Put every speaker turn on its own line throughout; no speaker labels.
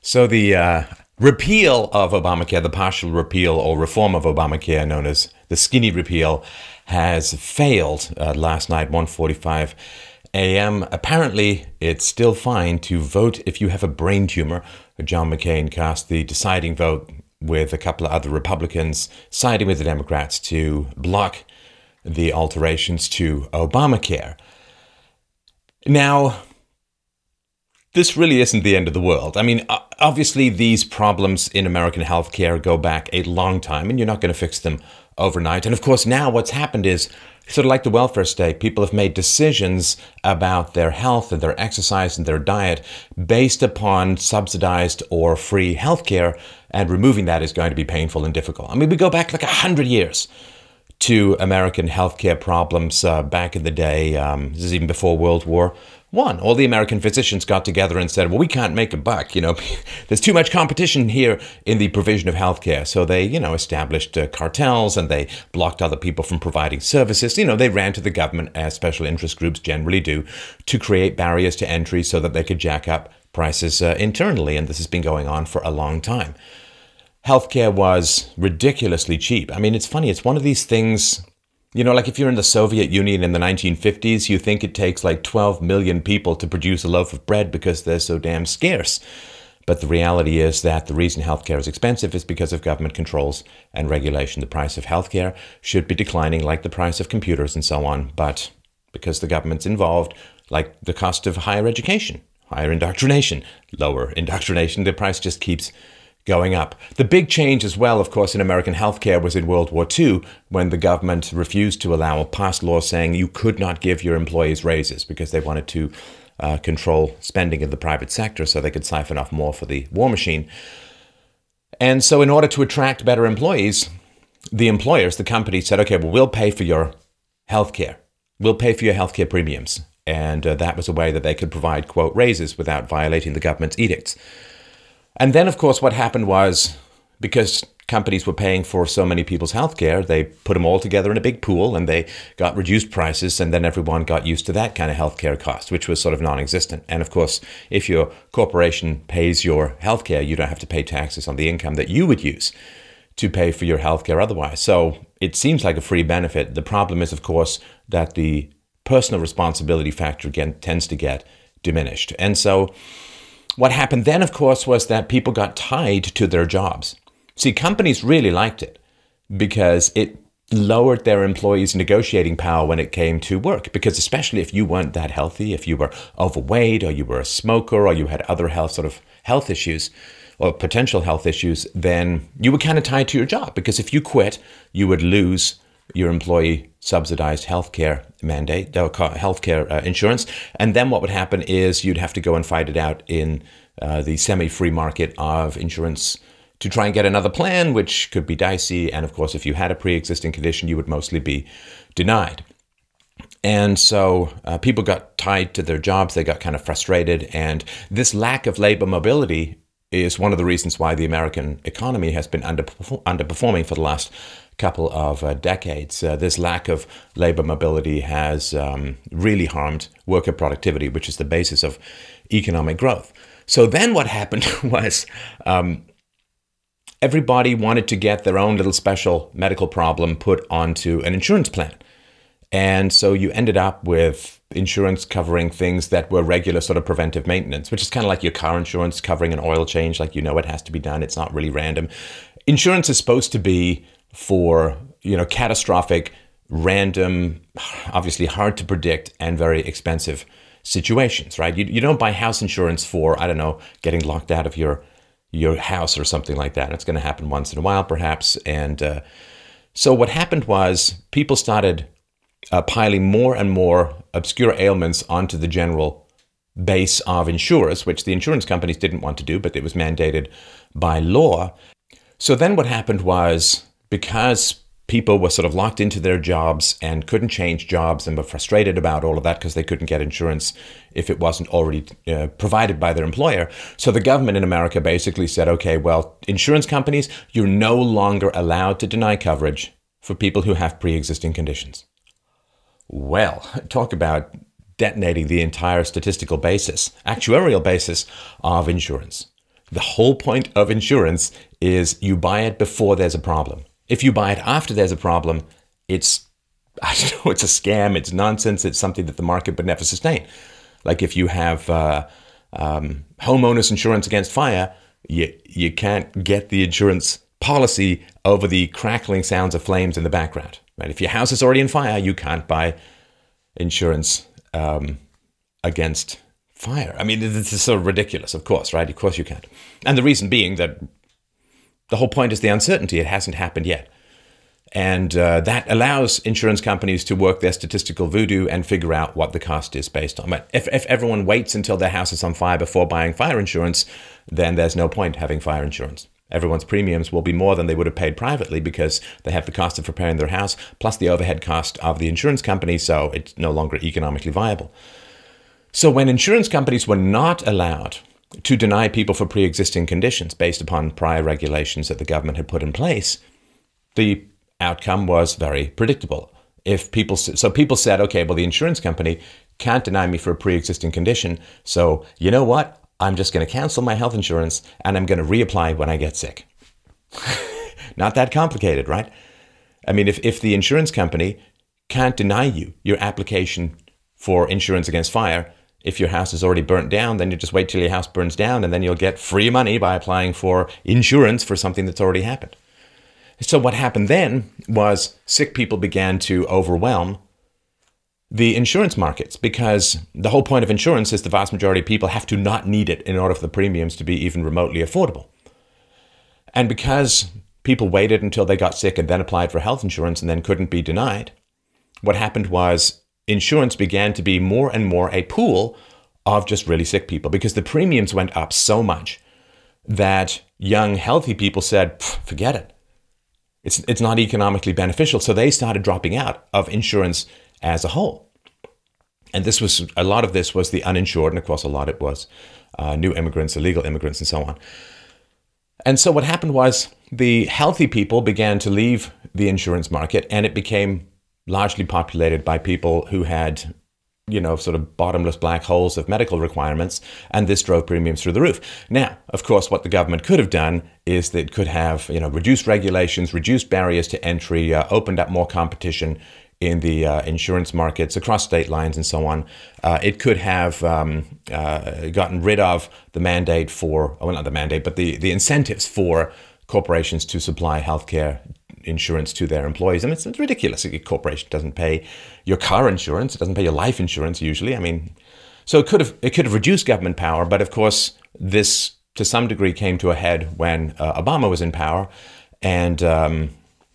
So the uh, repeal of Obamacare, the partial repeal or reform of Obamacare, known as the skinny repeal, has failed uh, last night, 1:45 a.m. Apparently, it's still fine to vote if you have a brain tumor. John McCain cast the deciding vote with a couple of other Republicans siding with the Democrats to block the alterations to Obamacare. Now, this really isn't the end of the world. I mean, obviously, these problems in American healthcare go back a long time, and you're not going to fix them overnight. And of course, now what's happened is sort of like the welfare state, people have made decisions about their health and their exercise and their diet based upon subsidized or free healthcare, and removing that is going to be painful and difficult. I mean, we go back like a hundred years to American healthcare problems uh, back in the day. Um, this is even before World War one. All the American physicians got together and said, well, we can't make a buck. You know, there's too much competition here in the provision of healthcare. So they, you know, established uh, cartels and they blocked other people from providing services. You know, they ran to the government, as special interest groups generally do, to create barriers to entry so that they could jack up prices uh, internally. And this has been going on for a long time. Healthcare was ridiculously cheap. I mean, it's funny. It's one of these things you know, like if you're in the Soviet Union in the 1950s, you think it takes like 12 million people to produce a loaf of bread because they're so damn scarce. But the reality is that the reason healthcare is expensive is because of government controls and regulation. The price of healthcare should be declining like the price of computers and so on. But because the government's involved, like the cost of higher education, higher indoctrination, lower indoctrination, the price just keeps going up. The big change as well, of course, in American healthcare was in World War II when the government refused to allow a passed law saying you could not give your employees raises because they wanted to uh, control spending in the private sector so they could siphon off more for the war machine. And so, in order to attract better employees, the employers, the companies said, okay, well, we'll pay for your healthcare. We'll pay for your healthcare premiums. And uh, that was a way that they could provide, quote, raises without violating the government's edicts. And then, of course, what happened was because companies were paying for so many people's healthcare, they put them all together in a big pool and they got reduced prices, and then everyone got used to that kind of healthcare cost, which was sort of non existent. And of course, if your corporation pays your healthcare, you don't have to pay taxes on the income that you would use to pay for your healthcare otherwise. So it seems like a free benefit. The problem is, of course, that the personal responsibility factor again tends to get diminished. And so what happened then, of course, was that people got tied to their jobs. See, companies really liked it because it lowered their employees' negotiating power when it came to work. Because especially if you weren't that healthy, if you were overweight or you were a smoker or you had other health sort of health issues or potential health issues, then you were kind of tied to your job. Because if you quit, you would lose your employee subsidized healthcare mandate, uh, healthcare uh, insurance. And then what would happen is you'd have to go and fight it out in uh, the semi free market of insurance to try and get another plan, which could be dicey. And of course, if you had a pre existing condition, you would mostly be denied. And so uh, people got tied to their jobs, they got kind of frustrated. And this lack of labor mobility is one of the reasons why the American economy has been underperforming for the last couple of uh, decades. Uh, this lack of labor mobility has um, really harmed worker productivity, which is the basis of economic growth. So then what happened was um, everybody wanted to get their own little special medical problem put onto an insurance plan. And so you ended up with insurance covering things that were regular sort of preventive maintenance, which is kind of like your car insurance covering an oil change, like you know it has to be done. It's not really random. Insurance is supposed to be for you know catastrophic, random, obviously hard to predict and very expensive situations, right? You, you don't buy house insurance for I don't know getting locked out of your your house or something like that. It's going to happen once in a while, perhaps. And uh, so what happened was people started uh, piling more and more obscure ailments onto the general base of insurers, which the insurance companies didn't want to do, but it was mandated by law. So then what happened was because people were sort of locked into their jobs and couldn't change jobs and were frustrated about all of that because they couldn't get insurance if it wasn't already uh, provided by their employer. So the government in America basically said, okay, well, insurance companies, you're no longer allowed to deny coverage for people who have pre existing conditions. Well, talk about detonating the entire statistical basis, actuarial basis of insurance. The whole point of insurance is you buy it before there's a problem. If you buy it after there's a problem, it's I don't know, it's a scam, it's nonsense, it's something that the market would never sustain. Like if you have uh, um, homeowners insurance against fire, you, you can't get the insurance policy over the crackling sounds of flames in the background. Right? If your house is already in fire, you can't buy insurance um, against fire. I mean, this is so ridiculous, of course, right? Of course you can't. And the reason being that the whole point is the uncertainty. It hasn't happened yet. And uh, that allows insurance companies to work their statistical voodoo and figure out what the cost is based on. But if, if everyone waits until their house is on fire before buying fire insurance, then there's no point having fire insurance. Everyone's premiums will be more than they would have paid privately because they have the cost of repairing their house plus the overhead cost of the insurance company, so it's no longer economically viable. So, when insurance companies were not allowed to deny people for pre existing conditions based upon prior regulations that the government had put in place, the outcome was very predictable. If people, so people said, okay, well, the insurance company can't deny me for a pre existing condition, so you know what? I'm just going to cancel my health insurance and I'm going to reapply when I get sick. Not that complicated, right? I mean, if, if the insurance company can't deny you your application for insurance against fire, if your house is already burnt down, then you just wait till your house burns down and then you'll get free money by applying for insurance for something that's already happened. So, what happened then was sick people began to overwhelm the insurance markets because the whole point of insurance is the vast majority of people have to not need it in order for the premiums to be even remotely affordable. And because people waited until they got sick and then applied for health insurance and then couldn't be denied, what happened was insurance began to be more and more a pool of just really sick people because the premiums went up so much that young, healthy people said, forget it. It's, it's not economically beneficial. So they started dropping out of insurance as a whole. And this was a lot of this was the uninsured, and of course, a lot it was uh, new immigrants, illegal immigrants, and so on. And so, what happened was the healthy people began to leave the insurance market, and it became largely populated by people who had, you know, sort of bottomless black holes of medical requirements, and this drove premiums through the roof. Now, of course, what the government could have done is that it could have, you know, reduced regulations, reduced barriers to entry, uh, opened up more competition, in the uh, insurance markets across state lines and so on. Uh, it could have um, uh, gotten rid of the mandate for, well, not the mandate, but the, the incentives for corporations to supply healthcare insurance to their employees. I mean, it's, it's ridiculous. A corporation doesn't pay your car insurance, it doesn't pay your life insurance usually. I mean, so it could have it could have reduced government power, but of course, this to some degree came to a head when uh, Obama was in power, and um,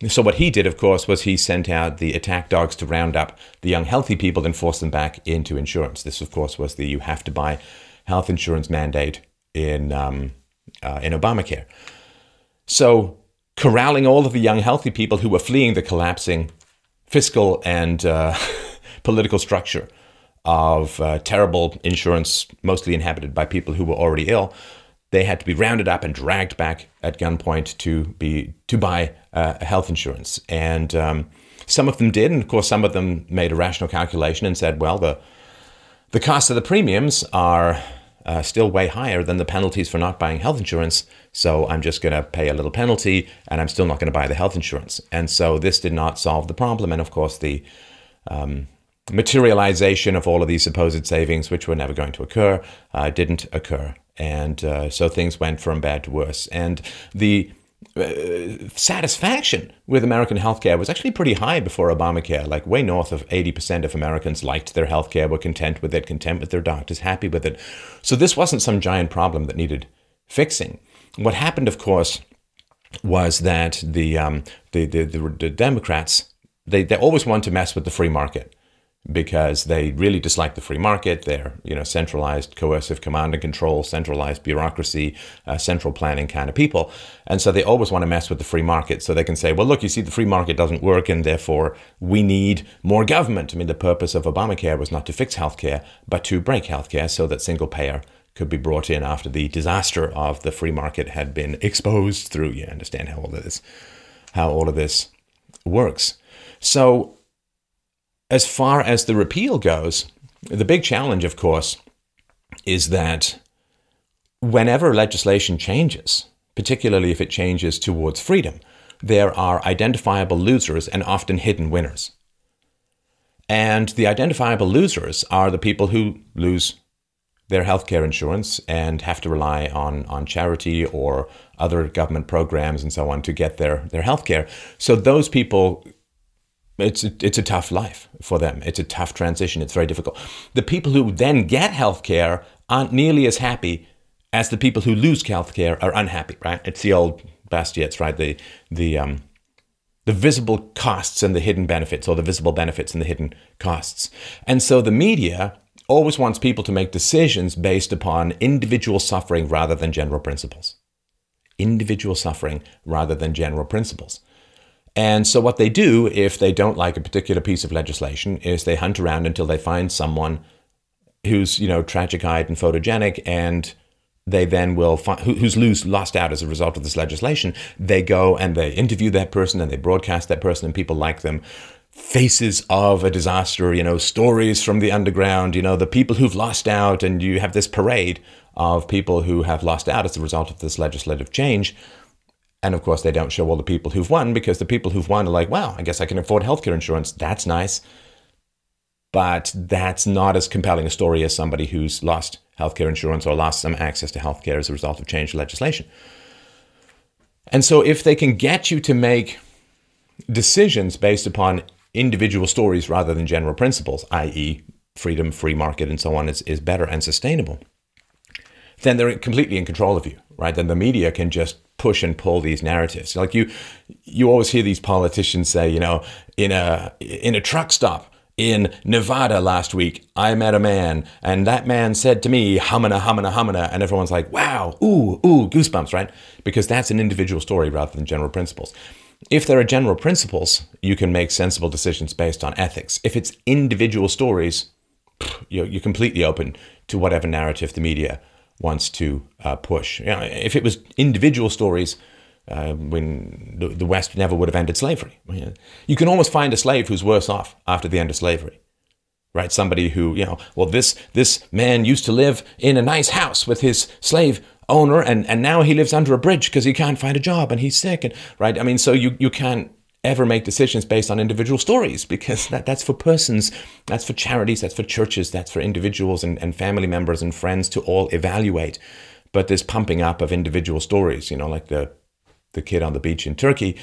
so what he did, of course, was he sent out the attack dogs to round up the young healthy people and force them back into insurance. This, of course, was the you have to buy health insurance mandate in um, uh, in Obamacare. So corralling all of the young healthy people who were fleeing the collapsing fiscal and uh, political structure of uh, terrible insurance, mostly inhabited by people who were already ill, they had to be rounded up and dragged back at gunpoint to be to buy uh, health insurance. And um, some of them did, and of course, some of them made a rational calculation and said, "Well, the the cost of the premiums are uh, still way higher than the penalties for not buying health insurance. So I'm just going to pay a little penalty, and I'm still not going to buy the health insurance." And so this did not solve the problem. And of course, the um, materialization of all of these supposed savings, which were never going to occur, uh, didn't occur. And uh, so things went from bad to worse. And the uh, satisfaction with American healthcare was actually pretty high before Obamacare. Like way north of 80% of Americans liked their healthcare, were content with it, content with their doctors, happy with it. So this wasn't some giant problem that needed fixing. What happened, of course, was that the, um, the, the, the, the Democrats, they, they always want to mess with the free market because they really dislike the free market. They're, you know, centralized, coercive command and control, centralized bureaucracy, uh, central planning kind of people. And so they always want to mess with the free market so they can say, well, look, you see, the free market doesn't work and therefore we need more government. I mean, the purpose of Obamacare was not to fix healthcare, but to break healthcare so that single payer could be brought in after the disaster of the free market had been exposed through. You understand how all of this, how all of this works. So as far as the repeal goes, the big challenge, of course, is that whenever legislation changes, particularly if it changes towards freedom, there are identifiable losers and often hidden winners. And the identifiable losers are the people who lose their healthcare insurance and have to rely on, on charity or other government programs and so on to get their, their healthcare. So those people it's a, it's a tough life for them. It's a tough transition. It's very difficult. The people who then get healthcare aren't nearly as happy as the people who lose healthcare are unhappy. Right? It's the old Bastiat's right. The the um, the visible costs and the hidden benefits, or the visible benefits and the hidden costs. And so the media always wants people to make decisions based upon individual suffering rather than general principles. Individual suffering rather than general principles. And so, what they do if they don't like a particular piece of legislation is they hunt around until they find someone who's, you know, tragic eyed and photogenic, and they then will find who's lose, lost out as a result of this legislation. They go and they interview that person and they broadcast that person, and people like them. Faces of a disaster, you know, stories from the underground, you know, the people who've lost out, and you have this parade of people who have lost out as a result of this legislative change and of course, they don't show all the people who've won because the people who've won are like, wow, I guess I can afford healthcare insurance. That's nice. But that's not as compelling a story as somebody who's lost healthcare insurance or lost some access to healthcare as a result of changed legislation. And so, if they can get you to make decisions based upon individual stories rather than general principles, i.e., freedom, free market, and so on, is, is better and sustainable, then they're completely in control of you, right? Then the media can just push and pull these narratives. Like you, you always hear these politicians say, you know, in a in a truck stop in Nevada last week, I met a man, and that man said to me, humana, humana, humana, and everyone's like, wow, ooh, ooh, goosebumps, right? Because that's an individual story rather than general principles. If there are general principles, you can make sensible decisions based on ethics. If it's individual stories, you're, you're completely open to whatever narrative the media wants to uh, push. You know, if it was individual stories, uh, when the, the, West never would have ended slavery. You can almost find a slave who's worse off after the end of slavery, right? Somebody who, you know, well, this this man used to live in a nice house with his slave owner, and and now he lives under a bridge because he can't find a job and he's sick, and right. I mean, so you you can't ever make decisions based on individual stories because that, that's for persons, that's for charities, that's for churches, that's for individuals and, and family members and friends to all evaluate. But this pumping up of individual stories, you know, like the the kid on the beach in Turkey,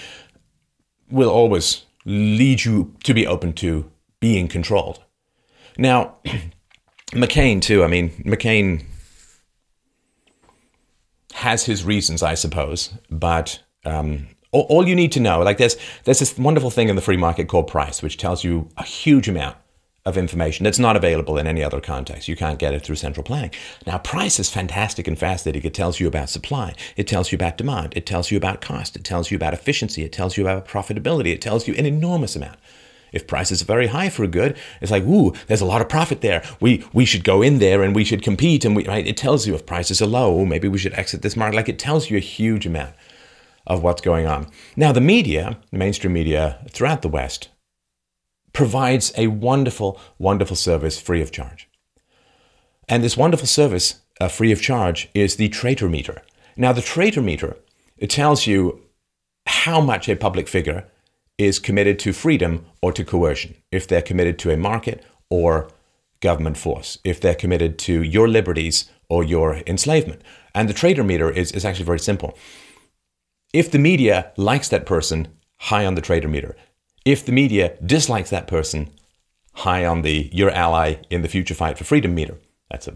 will always lead you to be open to being controlled. Now, McCain too. I mean, McCain has his reasons, I suppose, but um, all you need to know, like there's there's this wonderful thing in the free market called price, which tells you a huge amount of information that's not available in any other context. You can't get it through central planning. Now, price is fantastic and fascinating. It tells you about supply. It tells you about demand. It tells you about cost. It tells you about efficiency. It tells you about profitability. It tells you an enormous amount. If prices are very high for a good, it's like, ooh, there's a lot of profit there. We we should go in there and we should compete. And we right. It tells you if prices are low, maybe we should exit this market. Like it tells you a huge amount of what's going on. Now, the media, the mainstream media throughout the West, provides a wonderful, wonderful service free of charge. And this wonderful service, uh, free of charge, is the traitor meter. Now, the traitor meter it tells you how much a public figure is committed to freedom or to coercion, if they're committed to a market or government force, if they're committed to your liberties or your enslavement. And the traitor meter is, is actually very simple. If the media likes that person, high on the traitor meter. If the media dislikes that person, high on the your ally in the future fight for freedom meter. That's a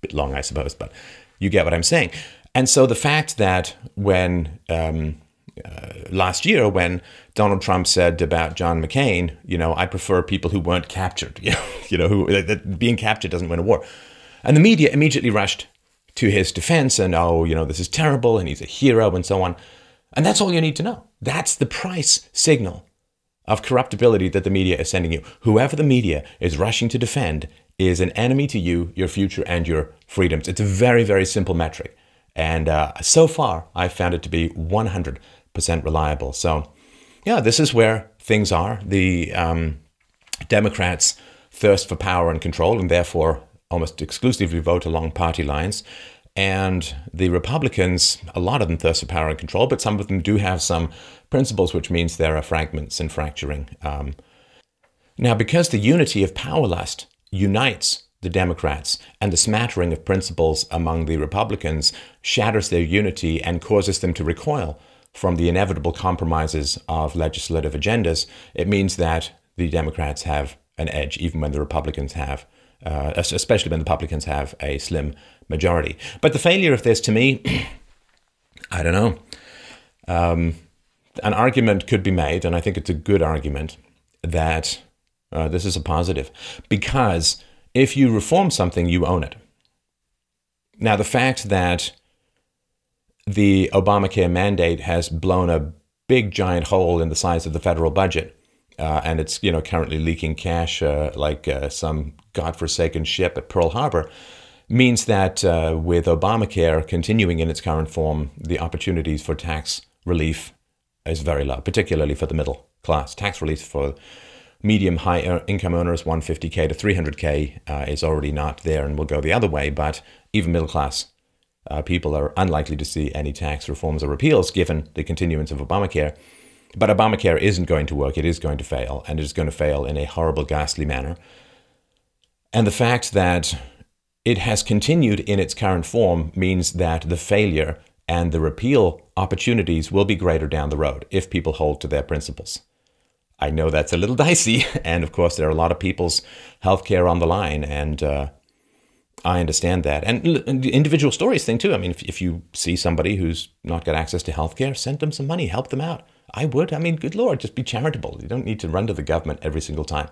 bit long, I suppose, but you get what I'm saying. And so the fact that when um, uh, last year, when Donald Trump said about John McCain, you know, I prefer people who weren't captured, you know, who that being captured doesn't win a war, and the media immediately rushed to his defense and oh, you know, this is terrible and he's a hero and so on. And that's all you need to know. That's the price signal of corruptibility that the media is sending you. Whoever the media is rushing to defend is an enemy to you, your future, and your freedoms. It's a very, very simple metric. And uh, so far, I've found it to be 100% reliable. So, yeah, this is where things are. The um, Democrats thirst for power and control and therefore almost exclusively vote along party lines. And the Republicans, a lot of them thirst for power and control, but some of them do have some principles, which means there are fragments and fracturing. Um, now, because the unity of power lust unites the Democrats and the smattering of principles among the Republicans shatters their unity and causes them to recoil from the inevitable compromises of legislative agendas, it means that the Democrats have an edge, even when the Republicans have, uh, especially when the Republicans have a slim majority. But the failure of this, to me, I don't know. Um, an argument could be made, and I think it's a good argument, that uh, this is a positive. Because if you reform something, you own it. Now, the fact that the Obamacare mandate has blown a big giant hole in the size of the federal budget. Uh, and it's you know currently leaking cash uh, like uh, some godforsaken ship at Pearl Harbor, means that uh, with Obamacare continuing in its current form, the opportunities for tax relief is very low, particularly for the middle class. Tax relief for medium high uh, income earners, 150k to 300k, uh, is already not there and will go the other way. But even middle class uh, people are unlikely to see any tax reforms or repeals given the continuance of Obamacare. But Obamacare isn't going to work. It is going to fail, and it is going to fail in a horrible, ghastly manner. And the fact that it has continued in its current form means that the failure and the repeal opportunities will be greater down the road if people hold to their principles. I know that's a little dicey, and of course, there are a lot of people's healthcare on the line, and uh, I understand that. And individual stories thing, too. I mean, if, if you see somebody who's not got access to healthcare, send them some money, help them out. I would. I mean, good Lord, just be charitable. You don't need to run to the government every single time.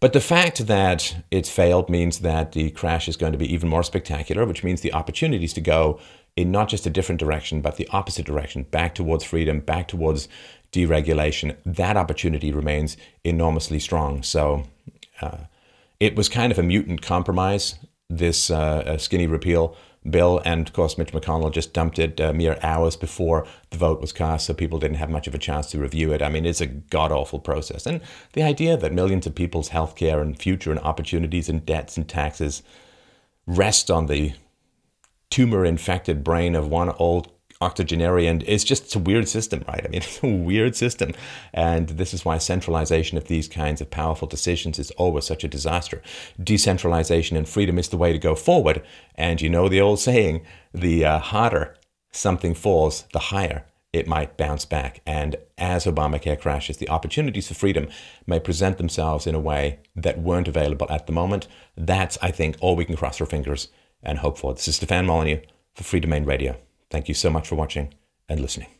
But the fact that it's failed means that the crash is going to be even more spectacular, which means the opportunities to go in not just a different direction, but the opposite direction, back towards freedom, back towards deregulation, that opportunity remains enormously strong. So uh, it was kind of a mutant compromise this uh, skinny repeal bill. And of course, Mitch McConnell just dumped it uh, mere hours before the vote was cast, so people didn't have much of a chance to review it. I mean, it's a god awful process. And the idea that millions of people's health care and future and opportunities and debts and taxes rest on the tumor infected brain of one old octogenarian it's just it's a weird system right i mean it's a weird system and this is why centralization of these kinds of powerful decisions is always such a disaster decentralization and freedom is the way to go forward and you know the old saying the uh, harder something falls the higher it might bounce back. And as Obamacare crashes, the opportunities for freedom may present themselves in a way that weren't available at the moment. That's, I think, all we can cross our fingers and hope for. This is Stefan Molyneux for Freedomain Radio. Thank you so much for watching and listening.